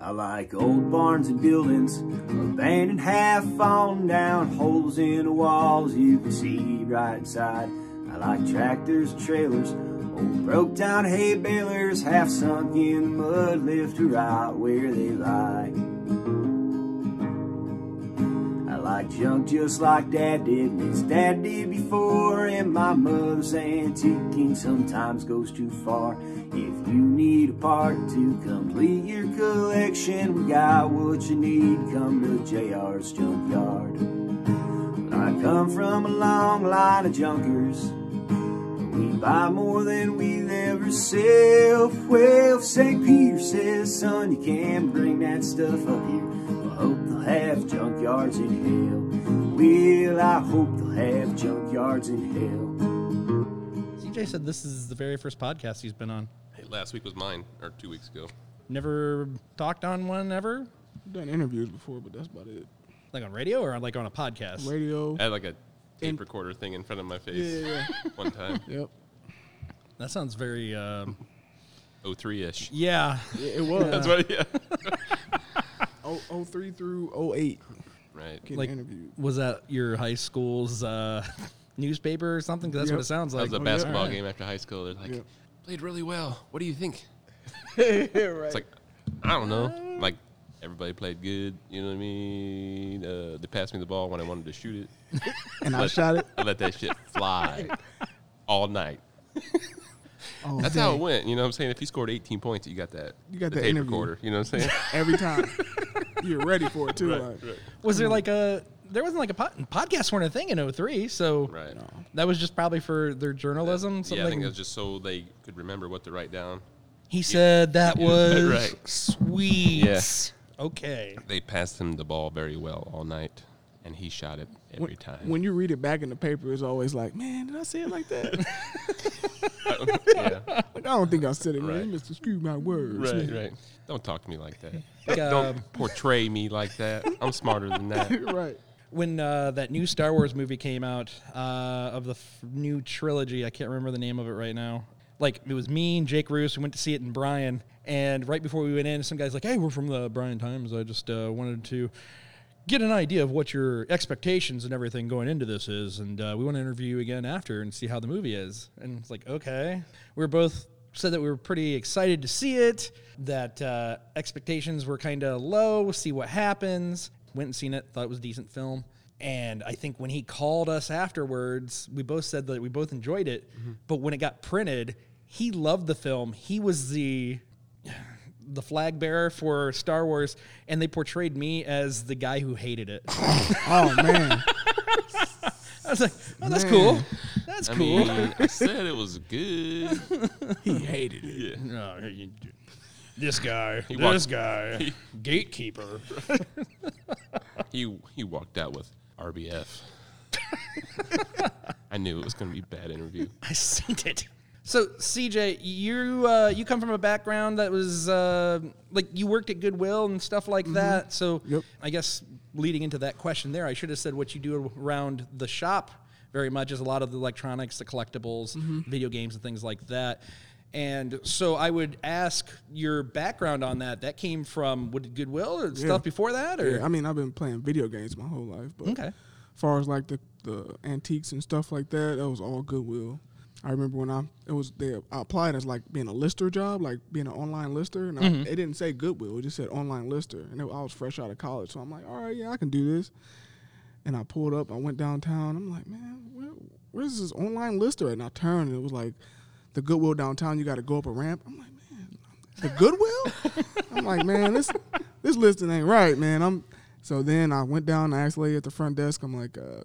I like old barns and buildings, abandoned half fallen down, holes in the walls you can see right inside. I like tractors and trailers, old broke down hay balers, half sunk in mud, left to right where they lie. I junk just like dad did, his dad did before, and my mother's antiquing sometimes goes too far. If you need a part to complete your collection, we got what you need. Come to JR's Junkyard. I come from a long line of junkers. We buy more than we'll ever sell. Well, St. Peter says, son, you can't bring that stuff up here. I hope they'll have junkyards in hell. Well, I hope they'll have junkyards in hell. CJ said this is the very first podcast he's been on. Hey, last week was mine, or two weeks ago. Never talked on one ever, I've done interviews before, but that's about it. like on radio or like on a podcast. Radio. I had like a tape And- recorder thing in front of my Yeah, face yeah, one time. Yep. That sounds very. Um, 03 ish. yeah, Yeah, it was. That's what, yeah. Oh, 03 through 08. Right. Getting Like- interviewed. was that your high school's uh, newspaper or something? 'Cause that's what it sounds That like. was a Oh, basketball Alright. game after high school. They're like, Yeah. played really well. What do you think? right. It's like, I don't know. Like, everybody played good. You know what I mean? Uh, they passed me the ball when I wanted to shoot it. and I shot it. I let that shit fly all night. Oh, That's how it went. You know what I'm saying? If you scored 18 points, you got that. You got the that tape interview. recorder. You know what I'm saying? Every time. You're ready for it, too. Right, like, right. Was there like a? There wasn't like a pod, podcasts weren't a thing in 03, so Right. that was just probably for their journalism. Something. Yeah, I think it was just so they could remember what to write down. he said that Yeah, was right. sweet. Yeah. Okay. They passed him the ball very well all night, and he shot it every when, time. when you read it back in the paper, it's always like, man, did I say it like that? yeah, like, I don't think I said it, Right. man. Mr. Screw my words. right, man. right. Don't talk to me like that. Like, um, Don't portray me like that. I'm smarter than that. right. when uh, that new Star Wars movie came out uh, of the f- new trilogy, I can't remember the name of it right now. Like it was me and Jake Roos. We went to see it in Bryan, and right before we went in, some guys like, "Hey, we're from the Bryan Times. I just uh, wanted to get an idea of what your expectations and everything going into this is, and uh, we want to interview you again after and see how the movie is." And it's like, okay, we were both said that we were pretty excited to see it. That uh, expectations were kind of low. See what happens. Went and seen it. Thought it was a decent film. And I think when he called us afterwards, we both said that we both enjoyed it. But when it got printed, he loved the film. He was the the flag bearer for Star Wars, and they portrayed me as the guy who hated it. Oh, man. I was like, oh, that's Man. cool. That's I cool. mean, I said it was good. he hated it. Yeah. No, you- this guy, He this walked- guy, gatekeeper. He he walked out with RBF. I knew it was going to be a bad interview. I seen it. So CJ, you uh, you come from a background that was uh, like you worked at Goodwill and stuff like that. So Yep. I guess leading into that question there, I should have said what you do around the shop very much is a lot of the electronics, the collectibles, video games, and things like that. And so I would ask your background on that. That came from what Goodwill or stuff before that, or Yeah, I mean, I've been playing video games my whole life, but okay, as far as like the, the antiques and stuff like that, that was all Goodwill. I remember when I it was they I applied as like being a lister job, like being an online lister, and I, it didn't say Goodwill, it just said online lister, and it, I was fresh out of college, so I'm like, all right, yeah, I can do this. And I pulled up, I went downtown. I'm like, man, where, where's this online lister? And I turned, and it was like the Goodwill downtown. You got to go up a ramp. I'm like, man, the Goodwill? I'm like, man, this this listing ain't right, man. I'm so then I went down. I asked the lady at the front desk. I'm like, uh,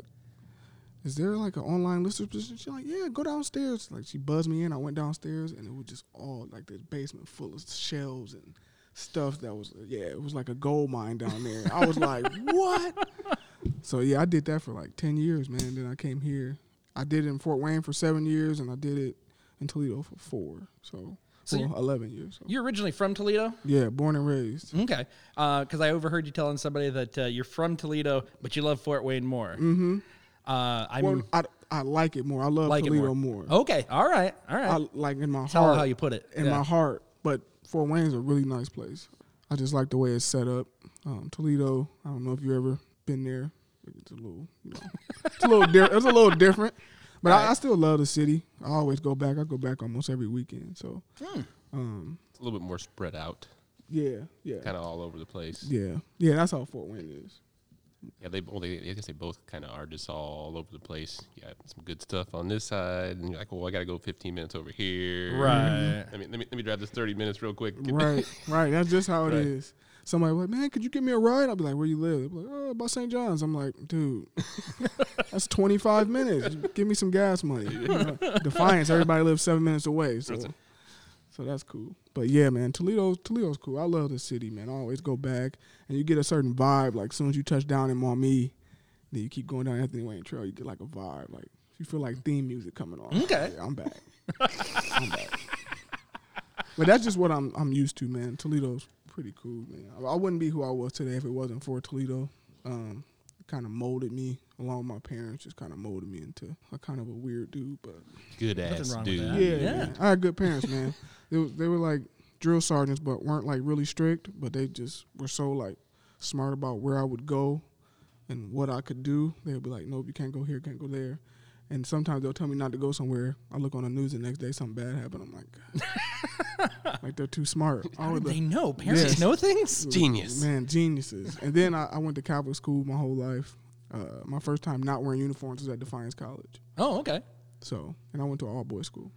is there like an online lister position? She's like, yeah, go downstairs. Like she buzzed me in. I went downstairs, and it was just all like this basement full of shelves and stuff that was yeah, it was like a gold mine down there. I was like, what? So yeah, I did that for like ten years, man. Then I came here. I did it in Fort Wayne for seven years, and I did it in Toledo for four. So, So well, eleven years. So. you're originally from Toledo. Yeah, born and raised. Okay, because I overheard you telling somebody that uh, you're from Toledo, but you love Fort Wayne more. Mm-hmm. Uh, I'm Well, I, I like it more. I love like it Toledo more. more. Okay, all right, all right. I like in my Tell heart. how you put it. In Yeah. my heart, but Fort Wayne's a really nice place. I just like the way it's set up. Um, Toledo, I don't know if you ever been there. It's a little, you know, it's a little different. It's a little different, but I, I still love the city. I always go back. I go back almost every weekend. So, um, It's a little bit more spread out, yeah, yeah, kind of all over the place. yeah, yeah. That's how Fort Wayne is. Yeah, they both. They, I guess they both kind of are just all over the place. You got some good stuff on this side, and you're like, "Well, I got to go 15 minutes over here." Right. Mm-hmm. I mean, let me let me drive this 30 minutes real quick. Right, right. That's just how it is. Right. Somebody like, man, could you give me a ride? I'll be like, where you live? They'll be like, oh, about St. John's. I'm like, dude, that's 25 minutes. Give me some gas money. You know, Defiance, everybody lives seven minutes away, so so that's cool. But yeah, man, Toledo, Toledo's cool. I love the city, man. I always go back, and you get a certain vibe. Like as soon as you touch down in Maumee, then you keep going down Anthony Wayne Trail, you get like a vibe. Like you feel like theme music coming on. Okay. Yeah, I'm back. I'm back. But that's just what I'm I'm used to, man. Toledo's pretty cool, man. I, I wouldn't be who I was today if it wasn't for Toledo. Um, kind of molded me, along with my parents, just kind of molded me into a kind of a weird dude. But Good Nothing ass wrong with dude. that. yeah, Yeah. man. I had good parents, man. they was, they were like drill sergeants, but weren't like really strict. But they just were so like smart about where I would go and what I could do. They would be like, "Nope, you can't go here, can't go there." And sometimes they'll tell me not to go somewhere. I look on the news the next day, something bad happened. I'm like, like they're too smart. I How was the- they know? Parents Yes. know things? Genius. Man, geniuses. and then I, I went to Catholic school my whole life. Uh, my first time not wearing uniforms was at Defiance College. Oh, okay. So, and I went to all boys school.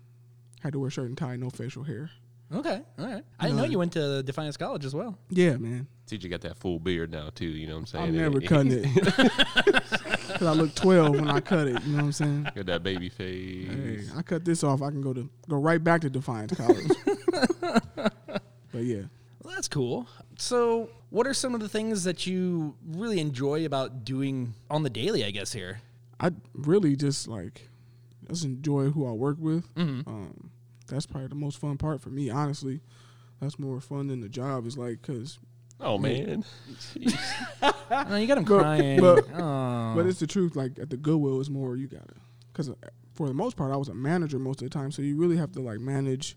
Had to wear shirt and tie, no facial hair. Okay. All right. I didn't know you went to Defiance College as well. Yeah, man. CJ got that full beard now too. You know what I'm saying? I'm never cutting it. Cause I look 12 when I cut it. You know what I'm saying? Got that baby Hey, face. I cut this off. I can go to go right back to Defiance College. but yeah, Well, that's cool. So, what are some of the things that you really enjoy about doing on the daily, I guess, here? I really just like just enjoy who I work with. Mm-hmm. Um, that's probably the most fun part for me. Honestly, that's more fun than the job. Is like because Oh man. no, you got him But- crying. but- oh. But it's the truth. Like at the Goodwill, is more you gotta, because for the most part, I was a manager most of the time. So you really have to like manage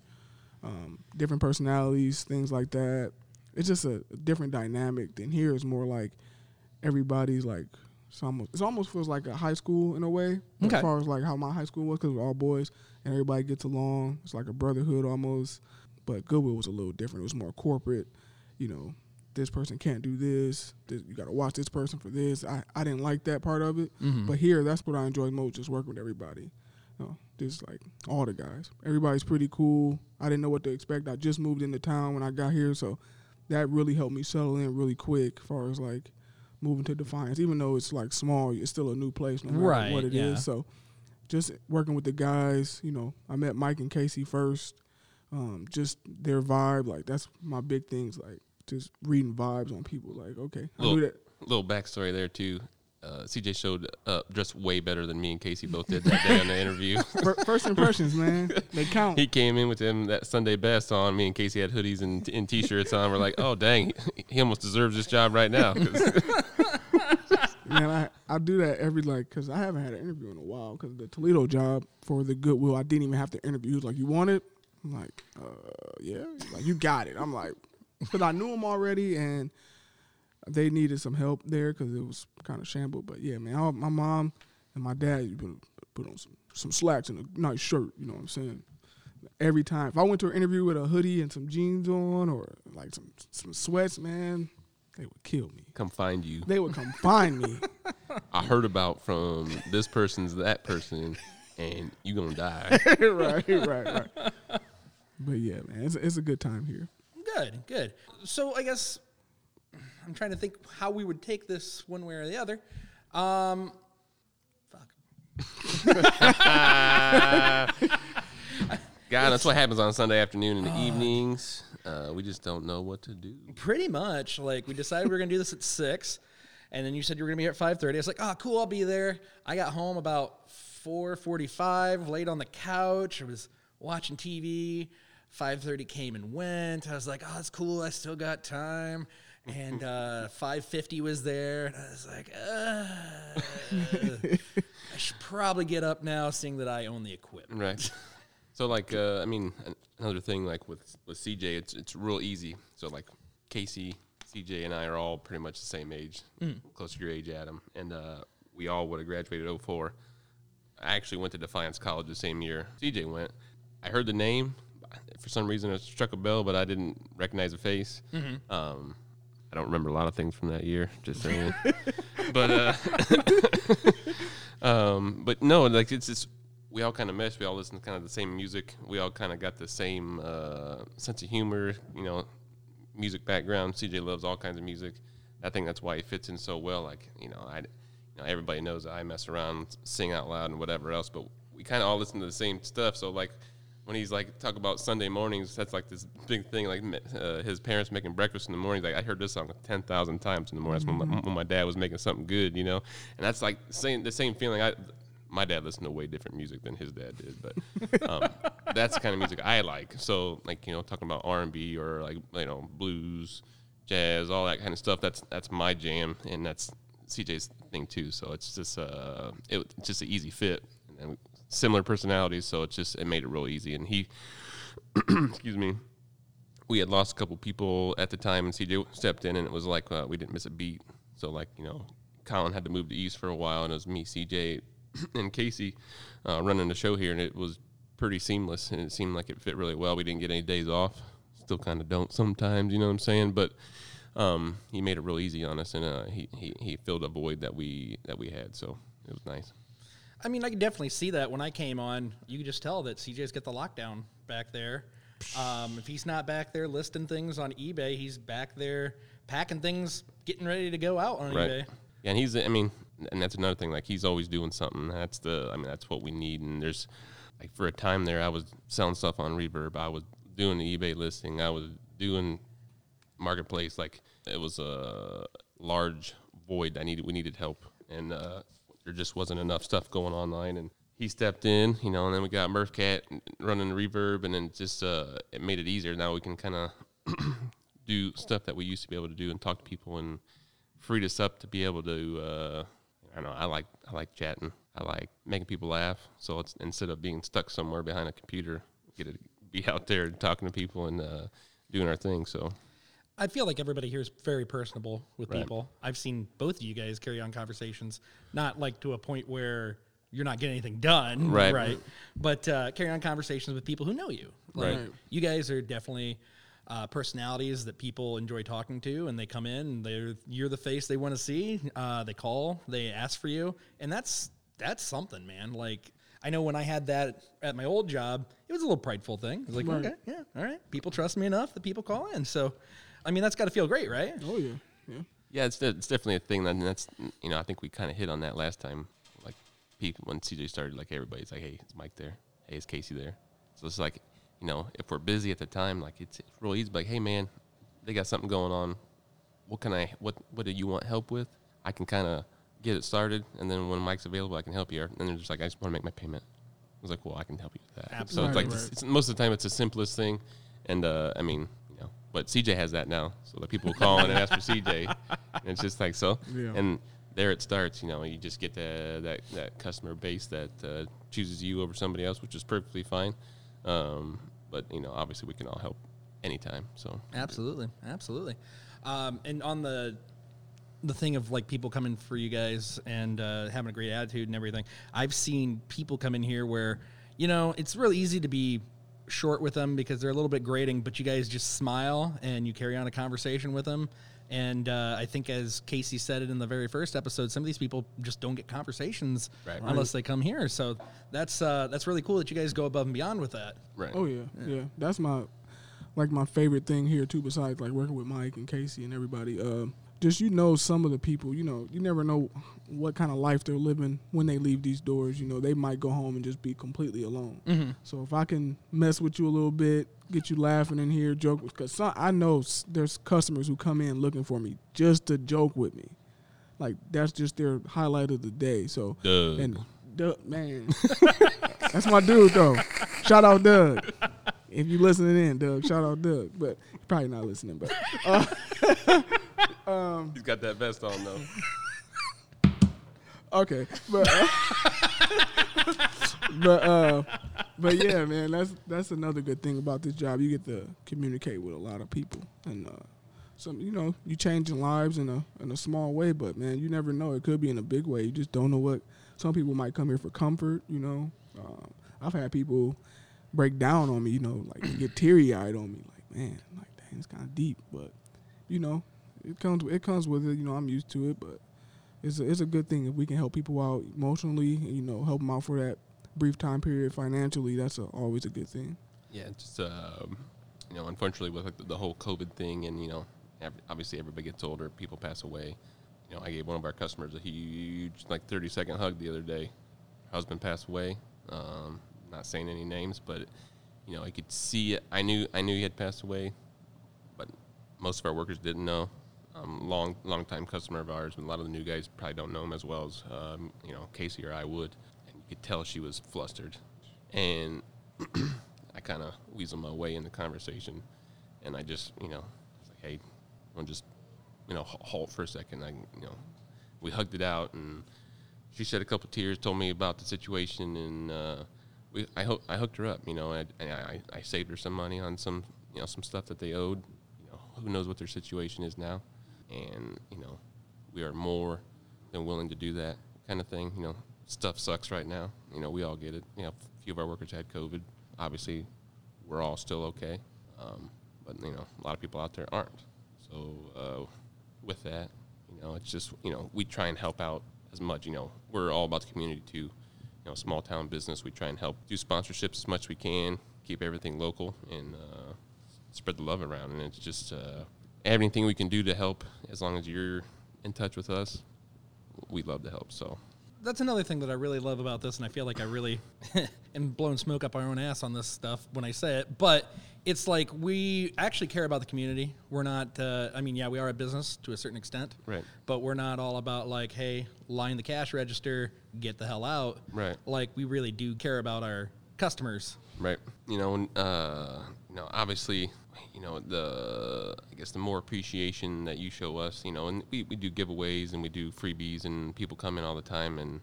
um, different personalities, things like that. It's just a, a different dynamic than here. It's more like everybody's like. It's almost, it almost feels like a high school in a way, Okay. as far as like how my high school was, because we're all boys and everybody gets along. It's like a brotherhood almost. But Goodwill was a little different. It was more corporate. You know, this person can't do this. this you got to watch this person for this. I, I didn't like that part of it. Mhm. But here, that's what I enjoy most, just working with everybody. You know, just like all the guys. Everybody's pretty cool. I didn't know what to expect. I just moved into town when I got here, so that really helped me settle in really quick as far as like moving to Defiance. Even though it's like small, it's still a new place no matter Right, what it is. yeah. So just working with the guys, you know, I met Mike and Casey first. Um, just their vibe, like that's my big things, like just reading vibes on people. Like, okay, I Little, knew that. little backstory there too. Uh, CJ showed up dressed way better than me and Casey both did that day on the interview. First impressions, man, they count. he came in with him that Sunday best on. Me and Casey had hoodies and, and t-shirts on. We're like, oh dang, he almost deserves this job right now. Man, I, I do that every like because I haven't had an interview in a while because the Toledo job for the Goodwill I didn't even have to interview. He was like, "You want it?" I'm like, uh, "Yeah." He's like, "You got it." I'm like, because I knew him already and they needed some help there because it was kind of shambled. But yeah, man, I, my mom and my dad you put, put on some some slacks and a nice shirt. You know what I'm saying? Every time, if I went to an interview with a hoodie and some jeans on or like some some sweats, man, they would kill me. come find you. They would come find me. I heard about from this person's that person, and you gonna die. right, right, right. But yeah, man, it's, it's a good time here. Good, good. So I guess I'm trying to think how we would take this one way or the other. Um, fuck. God, that's what happens on Sunday afternoon in the evenings. Uh, we just don't know what to do. Pretty much. Like we decided we were gonna do this at six, and then you said you were gonna be here at five thirty. I was like, oh, cool, I'll be there. I got home about four forty-five, laid on the couch. I was watching TV. Five thirty came and went. I was like, oh, it's cool. I still got time. And uh, five fifty was there, and I was like, uh, I should probably get up now, seeing that I own the equipment. Right. So like, uh, I mean, another thing like with with CJ, it's it's real easy. So like, Casey, CJ, and I are all pretty much the same age, close to your age, Adam, and uh, we all would have graduated 04. I actually went to Defiance College the same year CJ went. I heard the name. For some reason, it struck a bell, but I didn't recognize the face. Um, I don't remember a lot of things from that year, just saying. but uh, um, but no, like it's just we all kind of mesh. We all listen to kind of the same music. We all kind of got the same uh, sense of humor. You know, music background. CJ loves all kinds of music. I think that's why he fits in so well. Like you know, I, you know, everybody knows that I mess around, sing out loud, and whatever else. But we kind of all listen to the same stuff. So like when he's like talk about Sunday mornings, that's like this big thing. Like uh, his parents making breakfast in the morning. Like I heard this song ten thousand times in the morning. That's when my, when my dad was making something good, you know. And that's like same the same feeling. I my dad listened to way different music than his dad did, but um, that's the kind of music I like. So like you know talking about R and B or like you know blues, jazz, all that kind of stuff. That's that's my jam, and that's CJ's thing too. So it's just uh it, it's just an easy fit. And similar personalities, so it just it made it real easy. And he, excuse me, we had lost a couple people at the time, and CJ stepped in, and it was like uh, we didn't miss a beat. So like you know, Colin had to move to East for a while, and it was me, CJ, and Casey uh, running the show here, and it was pretty seamless, and it seemed like it fit really well. We didn't get any days off, still kind of don't sometimes, you know what I'm saying? But um, he made it real easy on us, and uh, he, he he filled a void that we that we had, so it was nice. I mean, I could definitely see that when I came on. You could just tell that CJ's got the lockdown back there. Um, if he's not back there listing things on eBay, he's back there packing things, getting ready to go out on right. eBay. Yeah, and he's I mean, and that's another thing. Like he's always doing something. That's the I mean that's what we need. And there's like for a time there, I was selling stuff on Reverb. I was doing the eBay listing. I was doing marketplace. Like it was a large void. I needed we needed help, and uh, there just wasn't enough stuff going online. And he stepped in, you know, and then we got Murph Cat running Reverb, and then just uh, it made it easier. Now we can kind of do stuff that we used to be able to do and talk to people and freed us up to be able to uh, I know, I like I like chatting. I like making people laugh. So it's instead of being stuck somewhere behind a computer, get to be out there talking to people and uh, doing our thing. So I feel like everybody here is very personable with Right. people. I've seen both of you guys carry on conversations, not like to a point where you're not getting anything done, Right. Right. But uh, carry on conversations with people who know you. Like, Right. You guys are definitely uh, personalities that people enjoy talking to, and they come in and they're you're the face they want to see. Uh, they call, they ask for you, and that's that's something, man. Like. I know when I had that at my old job, it was a little prideful thing. It was like, Right. okay, yeah, all right. People trust me enough that people call in. So, I mean, that's got to feel great, right? Oh yeah, yeah. yeah, it's de- it's definitely a thing. That, and that's you know I think we kind of hit on that last time. Like people when CJ started, like everybody's like, hey, is Mike there? Hey, is Casey there? So it's like you know if we're busy at the time, like it's, it's real easy. Like hey man, they got something going on. What can I what what do you want help with? I can kind of get it started, and then when Mike's available, I can help you. And then they're just like, I just want to make my payment. I was like, well, I can help you with that. Absolutely. So it's like Right, it's, it's, most of the time it's the simplest thing, and uh, I mean, you know, but CJ has that now, so the people call in and ask for CJ, and it's just like so, Yeah. and there it starts. You know, you just get the, that that customer base that uh, chooses you over somebody else, which is perfectly fine. Um, but you know, obviously, we can all help anytime. So Absolutely, absolutely. Um, and on the the thing of like people coming for you guys and uh, having a great attitude and everything, I've seen people come in here where you know it's really easy to be short with them because they're a little bit grating, but you guys just smile and you carry on a conversation with them. And uh, I think, as Casey said it in the very first episode, some of these people just don't get conversations Right. unless they come here. So that's uh, that's really cool that you guys go above and beyond with that. right. Oh yeah, yeah. That's my like my favorite thing here too. Besides like working with Mike and Casey and everybody, um, just you know some of the people. You know, you never know what kind of life they're living when they leave these doors. You know, they might go home and just be completely alone. Mm-hmm. So if I can mess with you a little bit, get you laughing in here, joke because I know there's customers who come in looking for me just to joke with me. Like that's just their highlight of the day. So Doug. and Doug, man, that's my dude though. Shout out Doug. If you listening in, Doug, shout out Doug. But you're probably not listening. But uh, He's got that vest on though. okay, but uh, but uh, but yeah, man, that's that's another good thing about this job. You get to communicate with a lot of people, and uh, some you know you changing lives in a in a small way, but man, you never know. It could be in a big way. You just don't know what. Some people might come here for comfort. You know, um, I've had people break down on me. You know, like get teary eyed on me. Like man, like dang, it's kind of deep, but you know, it comes it comes with it. You know, I'm used to it, but it's a, it's a good thing if we can help people out emotionally. You know, help them out for that brief time period financially. That's a, always a good thing. Yeah, just um, you know, unfortunately with like, the, whole COVID thing, and you know, obviously everybody gets older, people pass away. You know, I gave one of our customers a huge, like, thirty second hug the other day. Husband passed away. Um, not saying any names, but you know, I could see it. I knew, I knew he had passed away, but most of our workers didn't know. Um, long, long time customer of ours, and a lot of the new guys probably don't know him as well as um, you know Casey or I would. And you could tell she was flustered, and I kind of weaseled my way in the conversation, and I just, you know, was like, hey, to just, you know, halt for a second. I, you know, we hugged it out, and she shed a couple tears, told me about the situation, and uh, we, I, ho- I hooked her up, you know, and I, and I, I saved her some money on some, you know, some stuff that they owed. You know, who knows what their situation is now, and you know, we are more than willing to do that kind of thing. You know, stuff sucks right now. You know, we all get it. You know, a few of our workers had COVID. Obviously, we're all still okay, um, but you know, a lot of people out there aren't. So uh, with that, you know, it's just you know, we try and help out as much. You know, we're all about the community too. You know, small town business. We try and help do sponsorships as much as we can, keep everything local, and uh, spread the love around. And it's just uh, everything we can do to help. As long as you're in touch with us, we'd love to help. So that's another thing that I really love about this, and I feel like I really am blowing smoke up our own ass on this stuff when I say it. But it's like we actually care about the community. We're not. Uh, I mean, yeah, we are a business to a certain extent, Right. But we're not all about like, hey, line the cash register, get the hell out, Right. Like we really do care about our customers. Right. You know, uh, you know, obviously, you know, the I guess the more appreciation that you show us, you know, and we, we do giveaways and we do freebies and people come in all the time and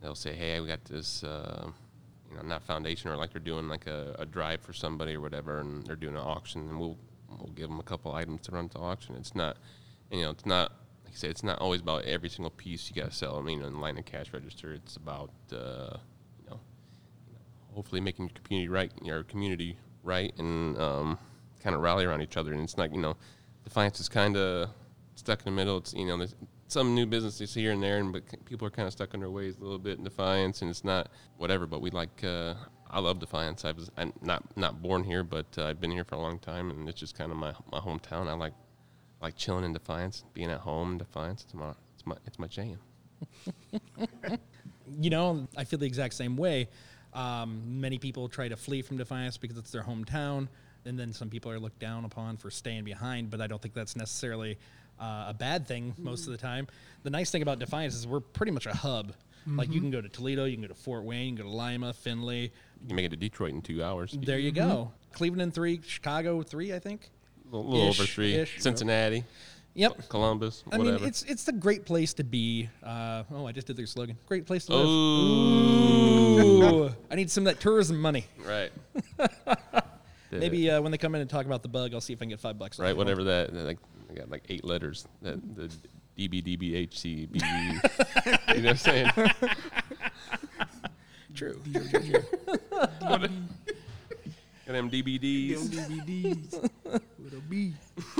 they'll say, Hey, we got this uh, you know, not foundation or like they're doing like a, a drive for somebody or whatever and they're doing an auction and we'll we'll give them a couple items to run to auction. It's not you know, it's not like I say, it's not always about every single piece you gotta sell. I mean, in line of cash register, it's about uh, you know, hopefully making your community right, your community right, and um, kind of rally around each other. And it's not, you know, Defiance is kind of stuck in the middle. It's you know, there's some new businesses here and there, and but people are kind of stuck in their ways a little bit in Defiance, and it's not whatever. But we like, uh, I love Defiance. I was I'm not not born here, but uh, I've been here for a long time, and it's just kind of my my hometown. I like like chilling in Defiance, being at home in Defiance. It's my it's my it's my jam. you know, I feel the exact same way. Um, many people try to flee from Defiance because it's their hometown, and then some people are looked down upon for staying behind. But I don't think that's necessarily uh, a bad thing most of the time. The nice thing about Defiance is we're pretty much a hub. Like you can go to Toledo, you can go to Fort Wayne, you can go to Lima, Findlay. You can make it to Detroit in two hours. There you go. Cleveland in three, Chicago three, I think. A little, little over three. ish. Cincinnati, Yep. Columbus, I whatever. mean, it's it's a great place to be. Uh, oh, I just did their slogan. Great place to live. Ooh. Ooh, I need some of that tourism money. Right. Maybe uh, when they come in and talk about the bug, I'll see if I can get five bucks. right, whatever that, that, like I got like eight letters. That the DBDBHCB. you know what I'm saying? True. Got them DBDs. DVDs with a B.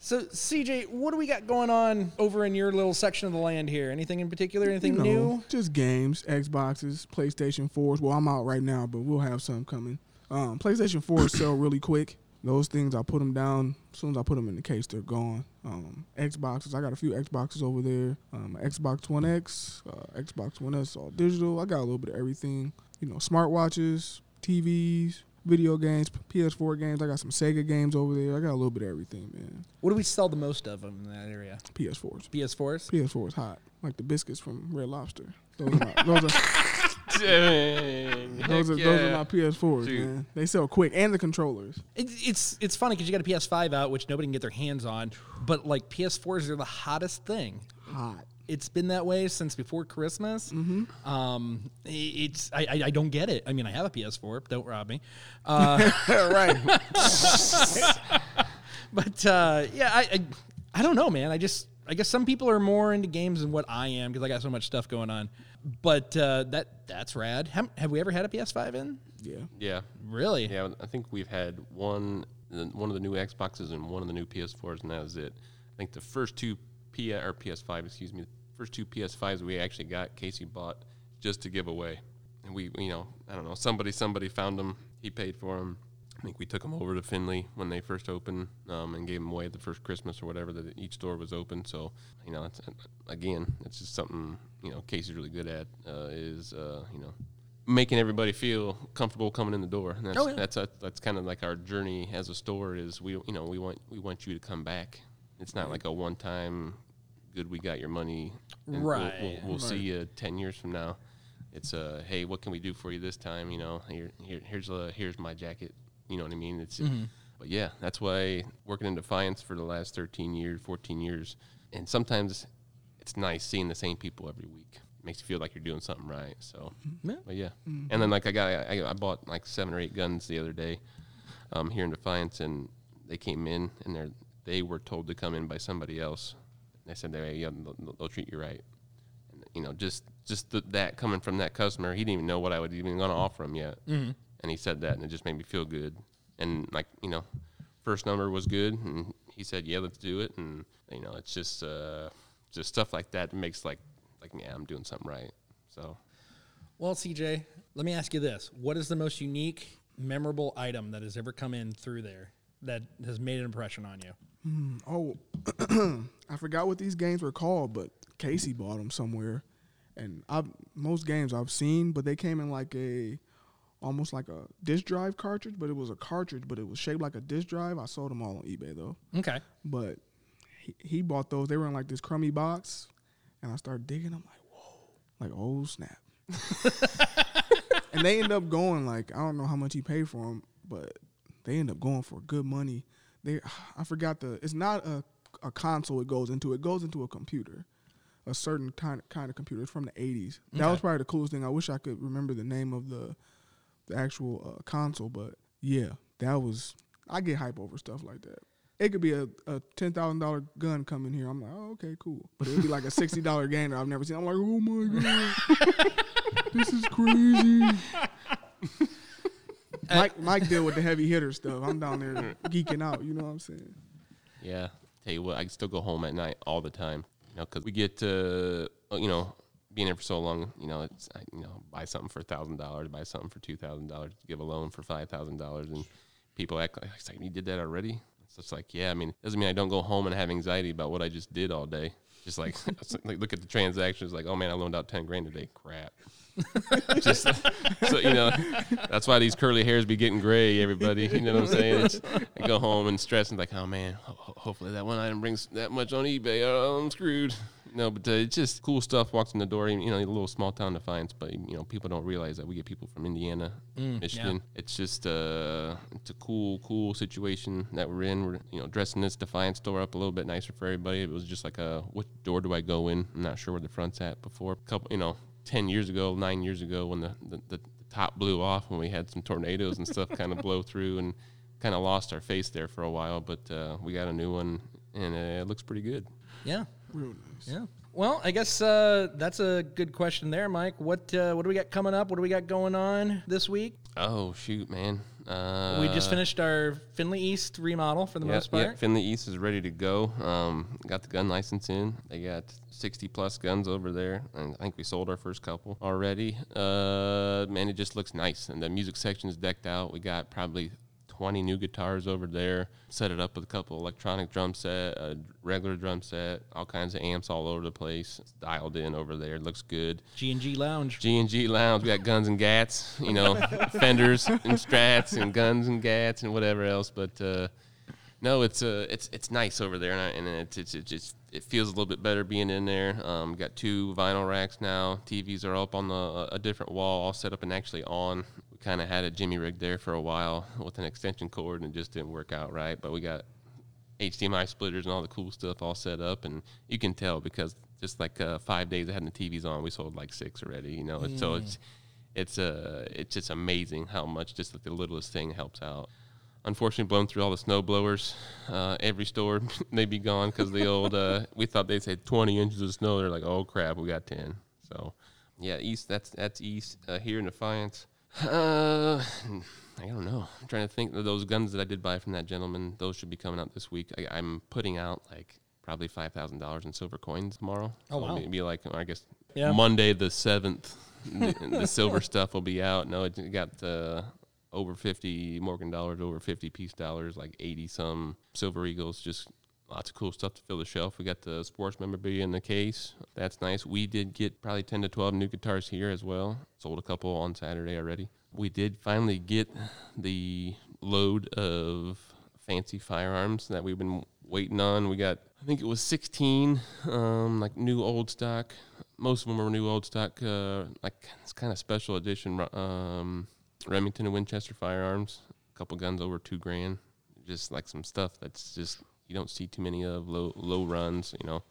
So, CJ, what do we got going on over in your little section of the land here? Anything in particular? Anything You know, new? Just games, Xboxes, PlayStation 4s. Well, I'm out right now, but we'll have some coming. Um, PlayStation 4s sell really quick. Those things, I put them down. As soon as I put them in the case, they're gone. Um, Xboxes, I got a few Xboxes over there. Um, Xbox One X, uh, Xbox One S, all digital. I got a little bit of everything. You know, smartwatches, TVs, video games, PS4 games. I got some Sega games over there. I got a little bit of everything, man. What do we sell the most of them in that area? PS4s. PS4s? PS4 is hot, like the biscuits from Red Lobster. Those are my, those are, Dang. those are, Heck those are my PS4s, Dude. man. They sell quick, and the controllers. It, it's it's funny because you got a PS5 out, which nobody can get their hands on, but like PS4s are the hottest thing. Hot. It's been that way since before Christmas. Mm-hmm. Um, i- it's I, I I don't get it. I mean, I have a PS4. Don't rob me. Uh, right. but uh, yeah, I, I I don't know, man. I just I guess some people are more into games than what I am because I got so much stuff going on. But uh, that that's rad. Have, have we ever had a PS5 in? Yeah. Yeah, Really? yeah. I think we've had one one of the new Xboxes and one of the new PS4s, and that was it. I think the first two P or PS5, excuse me, the first two PS5s we actually got, Casey bought just to give away, and we, you know, I don't know, somebody somebody found them, he paid for them. I think we took them over to Findlay when they first opened um, and gave them away the first Christmas or whatever that each store was open. So you know, it's, again, it's just something you know Casey's really good at uh, is uh, you know making everybody feel comfortable coming in the door. And that's Oh, yeah. that's a, that's kind of like our journey as a store is we you know we want we want you to come back. It's not like a one time good we got your money and we'll- Right. we'll, we'll see you 10 years from now. It's uh hey, what can we do for you this time, you know? Here, here here's a here's my jacket. You know what I mean? It's but yeah, that's why working in Defiance for the last 13 years, 14 years, and sometimes it's nice seeing the same people every week. It Makes you feel like you're doing something right. So, Yeah. but yeah, and then like I got I, I bought like seven or eight guns the other day, um, here in Defiance, and they came in and they they were told to come in by somebody else. They said they yeah, they'll, they'll treat you right. And, you know, just just the, that coming from that customer, he didn't even know what I would even gonna offer him yet, mm-hmm. And he said that, and it just made me feel good. And like you know, first number was good, and he said, "Yeah, let's do it." And you know, it's just uh, just stuff like that that makes like like yeah, I'm doing something right. So Well, CJ, let me ask you this: What is the most unique, memorable item that has ever come in through there that has made an impression on you? Oh, I forgot what these games were called, but Casey bought them somewhere, and I most games I've seen, but they came in like a almost like a disk drive cartridge, but it was a cartridge, but it was shaped like a disk drive. I sold them all on eBay though, Okay. but he, he bought those. They were in like this crummy box, and I started digging. I'm like, whoa, like oh snap. and they end up going like I don't know how much he paid for them, but they end up going for good money. They I forgot the it's not a a console it goes into. It goes into a computer. A certain kind of kind of computer. It's from the 80s. That was probably the coolest thing. I wish I could remember the name of the the actual uh, console, but yeah, that was I get hype over stuff like that. It could be a, a ten thousand dollar gun coming here. I'm like, oh, okay, cool. But it'd be like a sixty dollar game that I've never seen. I'm like, oh my god, this is crazy. Mike, Mike deal with the heavy hitter stuff. I'm down there geeking out. You know what I'm saying? Yeah, tell you what, I can still go home at night all the time. You know, because we get to, uh, you know, being there for so long. You know, it's you know, buy something for thousand dollars, buy something for two thousand dollars, give a loan for five thousand dollars, and people act like it's like you did that already. It's like, yeah, I mean, it doesn't mean I don't go home and have anxiety about what I just did all day. Just like, like look at the transactions, like, oh man, I loaned out ten grand today. Crap. just so you know, that's why these curly hairs be getting gray. Everybody, you know what I'm saying? It's, I go home and stress and like, oh man, ho- hopefully that one item brings that much on eBay. Oh, I'm screwed. No, but uh, it's just cool stuff. Walks in the door, you know, a little small town Defiance, but you know, people don't realize that we get people from Indiana, Michigan. It's just uh, it's a cool, cool situation that we're in. We're you know dressing this Defiance store up a little bit nicer for everybody. It was just like a what door do I go in? I'm not sure where the front's at. Before a couple, you know, ten years ago, nine years ago, when the the, the top blew off, when we had some tornadoes and stuff kind of blow through and kind of lost our face there for a while, but uh, we got a new one and uh, it looks pretty good. Yeah. Real nice. Yeah. Well, I guess uh, that's a good question there, Mike. What uh, what do we got coming up? What do we got going on this week? Oh shoot, man! Uh, we just finished our Findlay East remodel for the Yeah, most part. yeah, Findlay East is ready to go. Um, got the gun license in. They got 60 plus guns over there, and I think we sold our first couple already. Uh, man, it just looks nice, and the music section is decked out. We got probably 20 new guitars over there. Set it up with a couple electronic drum set, a regular drum set, all kinds of amps all over the place. It's dialed in over there. It looks good. G and G Lounge. G and G Lounge. We got guns and gats, you know, fenders and strats and guns and gats and whatever else. But uh, no, it's uh, it's it's nice over there, and, I, and it's it's it just it feels a little bit better being in there. Um, got two vinyl racks now. TVs are up on the a different wall, all set up and actually on. We kind of had a Jimmy rig there for a while with an extension cord, and it just didn't work out right. But we got HDMI splitters and all the cool stuff all set up, and you can tell because just like uh, five days I had the TVs on, we sold like six already. You know, so it's it's uh it's just amazing how much just like the littlest thing helps out. unfortunately blown through all the snow blowers. Uh, every store they'd be gone because the old. Uh, we thought they said 20 inches of snow. They're like, oh crap, we got 10. So yeah, east. That's that's east uh, here in Defiance. Uh, I don't know. I'm trying to think of those guns that I did buy from that gentleman. Those should be coming out this week. I, I'm putting out like probably five thousand dollars in silver coins tomorrow. Oh, So wow. It'll be like I guess Yeah. Monday the seventh. the, the silver stuff will be out. No, it got uh, over fifty Morgan dollars, over fifty Peace dollars, like eighty some silver eagles. Just lots of cool stuff to fill the shelf. We got the sports memorabilia in the case. That's nice. We did get probably ten to twelve new guitars here as well. Sold a couple on Saturday already. We did finally get the load of fancy firearms that we've been waiting on. We got, I think it was 16, um, like new old stock. Most of them are new old stock, uh, like it's kind of special edition, um, Remington and Winchester firearms. A couple guns over two grand. Just like some stuff that's just you don't see too many of low low runs. You know,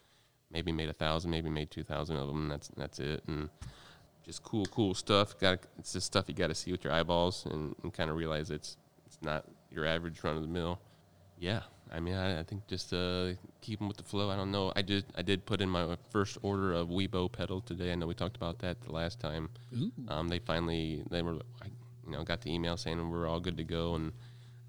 maybe made a thousand, maybe made two thousand of them. That's that's it. And just cool, cool stuff. Got it's just stuff you got to see with your eyeballs and, and kind of realize it's it's not your average run of the mill. Yeah, I mean, I, I think just uh, keep them with the flow. I don't know. I did I did put in my first order of Weibo pedal today. I know we talked about that the last time. Um, they finally they were I, you know got the email saying we're all good to go, and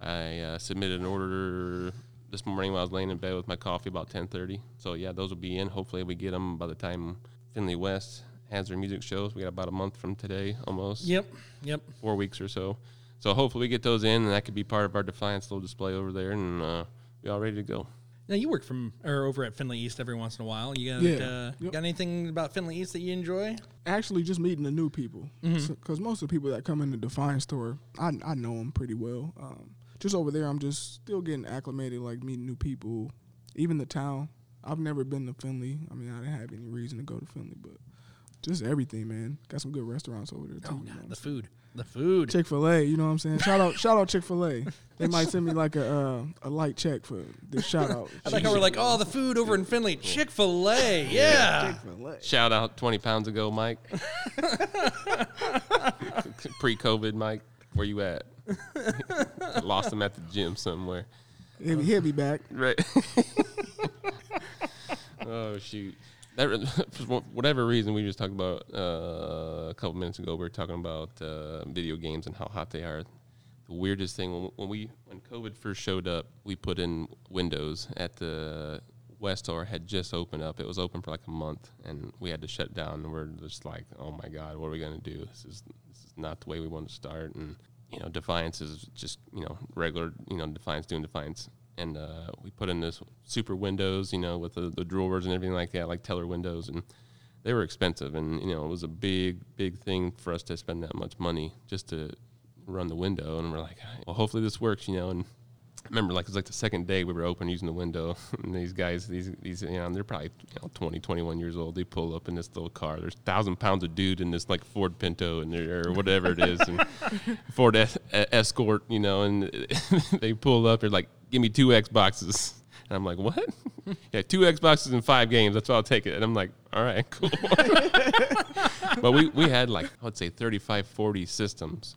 I uh, submitted an order this morning while I was laying in bed with my coffee about 10:30. So yeah, those will be in. Hopefully we get them by the time Findlay West has their music shows. We got about a month from today, almost Yep. Yep. four weeks or so. So hopefully we get those in, and that could be part of our Defiance little display over there, and uh, be all ready to go. Now you work from or over at Findlay East every once in a while. You got Yeah. uh, Yep. got anything about Findlay East that you enjoy? Actually, just meeting the new people. Because most of the people that come in the Defiance store, I, I know them pretty well. Um, just over there, I'm just still getting acclimated, like meeting new people. Even the town. I've never been to Findlay. I mean, I didn't have any reason to go to Findlay, but just everything, man. Got some good restaurants over there too. Oh, you know the food, the food. Chick Fil A, you know what I'm saying? Shout out, shout out Chick Fil A. They might send me like a uh, a light check for this shout out. I like how we're like, oh, the food over in Findlay, Chick Fil A, yeah. Chick-fil-A. Shout out 20 pounds ago, Mike. Pre-COVID, Mike. Where you at? Lost him at the gym somewhere. He'll, he'll be back. Right. oh shoot. That for whatever reason we just talked about uh, a couple minutes ago. We were talking about uh, video games and how hot they are. The weirdest thing when, when we when COVID first showed up, we put in Windows at the West Store had just opened up. It was open for like a month, and we had to shut down. And we're just like, oh my god, what are we gonna do? This is this is not the way we want to start. And you know, Defiance is just you know regular you know Defiance doing Defiance. And uh, we put in this super windows, you know, with the, the drawers and everything like that, like teller windows, and they were expensive, and you know, it was a big, big thing for us to spend that much money just to run the window, and we're like, well, hopefully this works, you know, and I remember like it was like the second day we were open using the window, and these guys, these these you know, they're probably you know 20, 21 years old. They pull up in this little car. There's thousand pounds of dude in this like Ford Pinto and or whatever it is, and Ford es- Escort, you know, and they pull up. They're like, "Give me two Xboxes." And I'm like, "What?" yeah, two Xboxes and five games. That's why I'll take it. And I'm like, "All right, cool." but we we had like I would say 35, 40 systems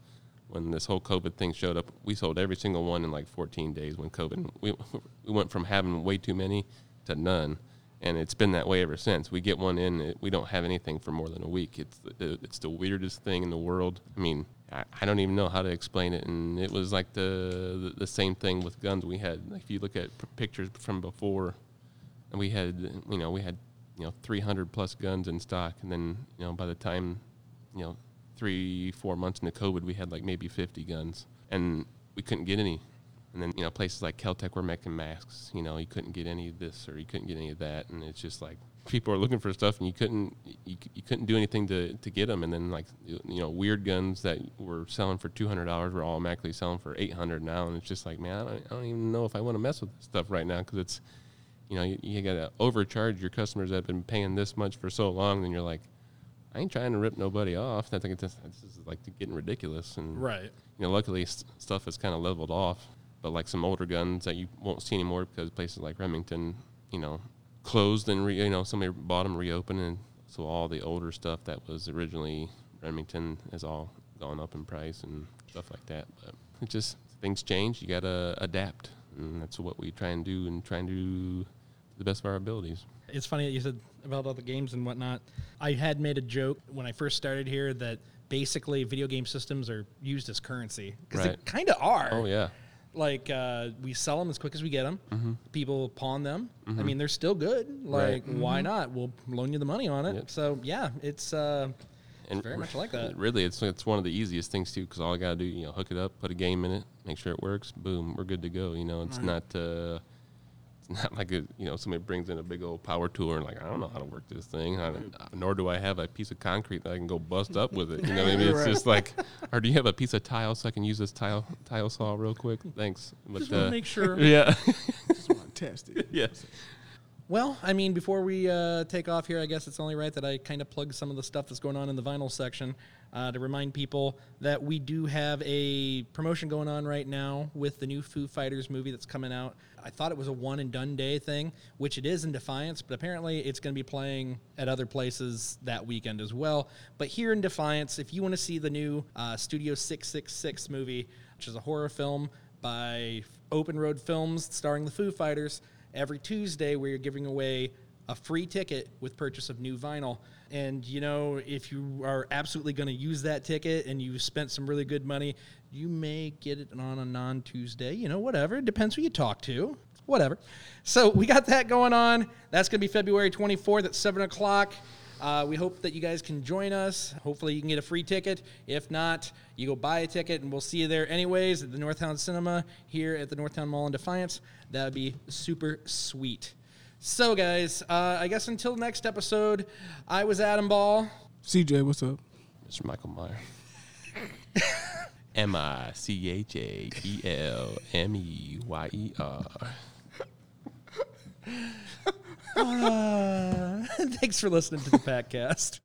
when this whole COVID thing showed up. We sold every single one in like 14 days when COVID. We we went from having way too many to none, and it's been that way ever since. We get one in, we don't have anything for more than a week. It's the, it's the weirdest thing in the world. I mean, I, I don't even know how to explain it. And it was like the the, the same thing with guns. We had like, if you look at p- pictures from before, and we had you know we had you know 300 plus guns in stock, and then you know by the time you know three four months into COVID, we had like maybe 50 guns, and we couldn't get any. And then you know places like Keltec were making masks. You know you couldn't get any of this or you couldn't get any of that, and it's just like people are looking for stuff and you couldn't you, you couldn't do anything to, to get them. And then like you know weird guns that were selling for two hundred dollars were automatically selling for eight hundred now, and it's just like man, I don't, I don't even know if I want to mess with this stuff right now because it's you know you, you got to overcharge your customers that have been paying this much for so long, and you're like. I ain't trying to rip nobody off. I think it's just, this is like getting ridiculous, and Right. you know, luckily s- stuff has kind of leveled off. But like some older guns that you won't see anymore because places like Remington, you know, closed and re- you know somebody bought them, reopened, and so all the older stuff that was originally Remington has all gone up in price and stuff like that. But it just things change. You gotta adapt, and that's what we try and do, and try and do to the best of our abilities. It's funny that you said about all the games and whatnot. I had made a joke when I first started here that basically video game systems are used as currency because they kind of are. Oh yeah, Like uh, we sell them as quick as we get them. Mm-hmm. People pawn them. I mean, they're still good. Like, why not? We'll loan you the money on it. Yep. So yeah, it's uh, and very much like that. Really, it's it's one of the easiest things too, because all I gotta do, you know, hook it up, put a game in it, make sure it works, boom, we're good to go. You know, it's not uh, it's not like a, you know somebody brings in a big old power tool and like I don't know how to work this thing, I nor do I have a piece of concrete that I can go bust up with it. You know what I mean? It's Right. just like, or do you have a piece of tile so I can use this tile tile saw real quick? Thanks. But, just want uh, make sure. yeah, Just want to test it. yes. Well, I mean, before we uh, take off here, I guess it's only right that I kind of plug some of the stuff that's going on in the vinyl section uh, to remind people that we do have a promotion going on right now with the new Foo Fighters movie that's coming out. I thought it was a one and done day thing, which it is in Defiance, but apparently it's going to be playing at other places that weekend as well. But here in Defiance, if you want to see the new uh, Studio 666 movie, which is a horror film by Open Road Films starring the Foo Fighters, every Tuesday we're giving away a free ticket with purchase of new vinyl. And you know, if you are absolutely going to use that ticket and you spent some really good money, you may get it on a non Tuesday. You know, whatever. It depends who you talk to. Whatever. So we got that going on. That's going to be February 24th at 7 o'clock. Uh, we hope that you guys can join us. Hopefully, you can get a free ticket. If not, you go buy a ticket, and we'll see you there anyways at the Northtown Cinema here at the Northtown Mall in Defiance. That would be super sweet. So, guys, uh, I guess until next episode, I was Adam Ball. CJ, what's up? Mr. Michael Meyer. M I C H A E L M E Y E R. Thanks for listening to the podcast.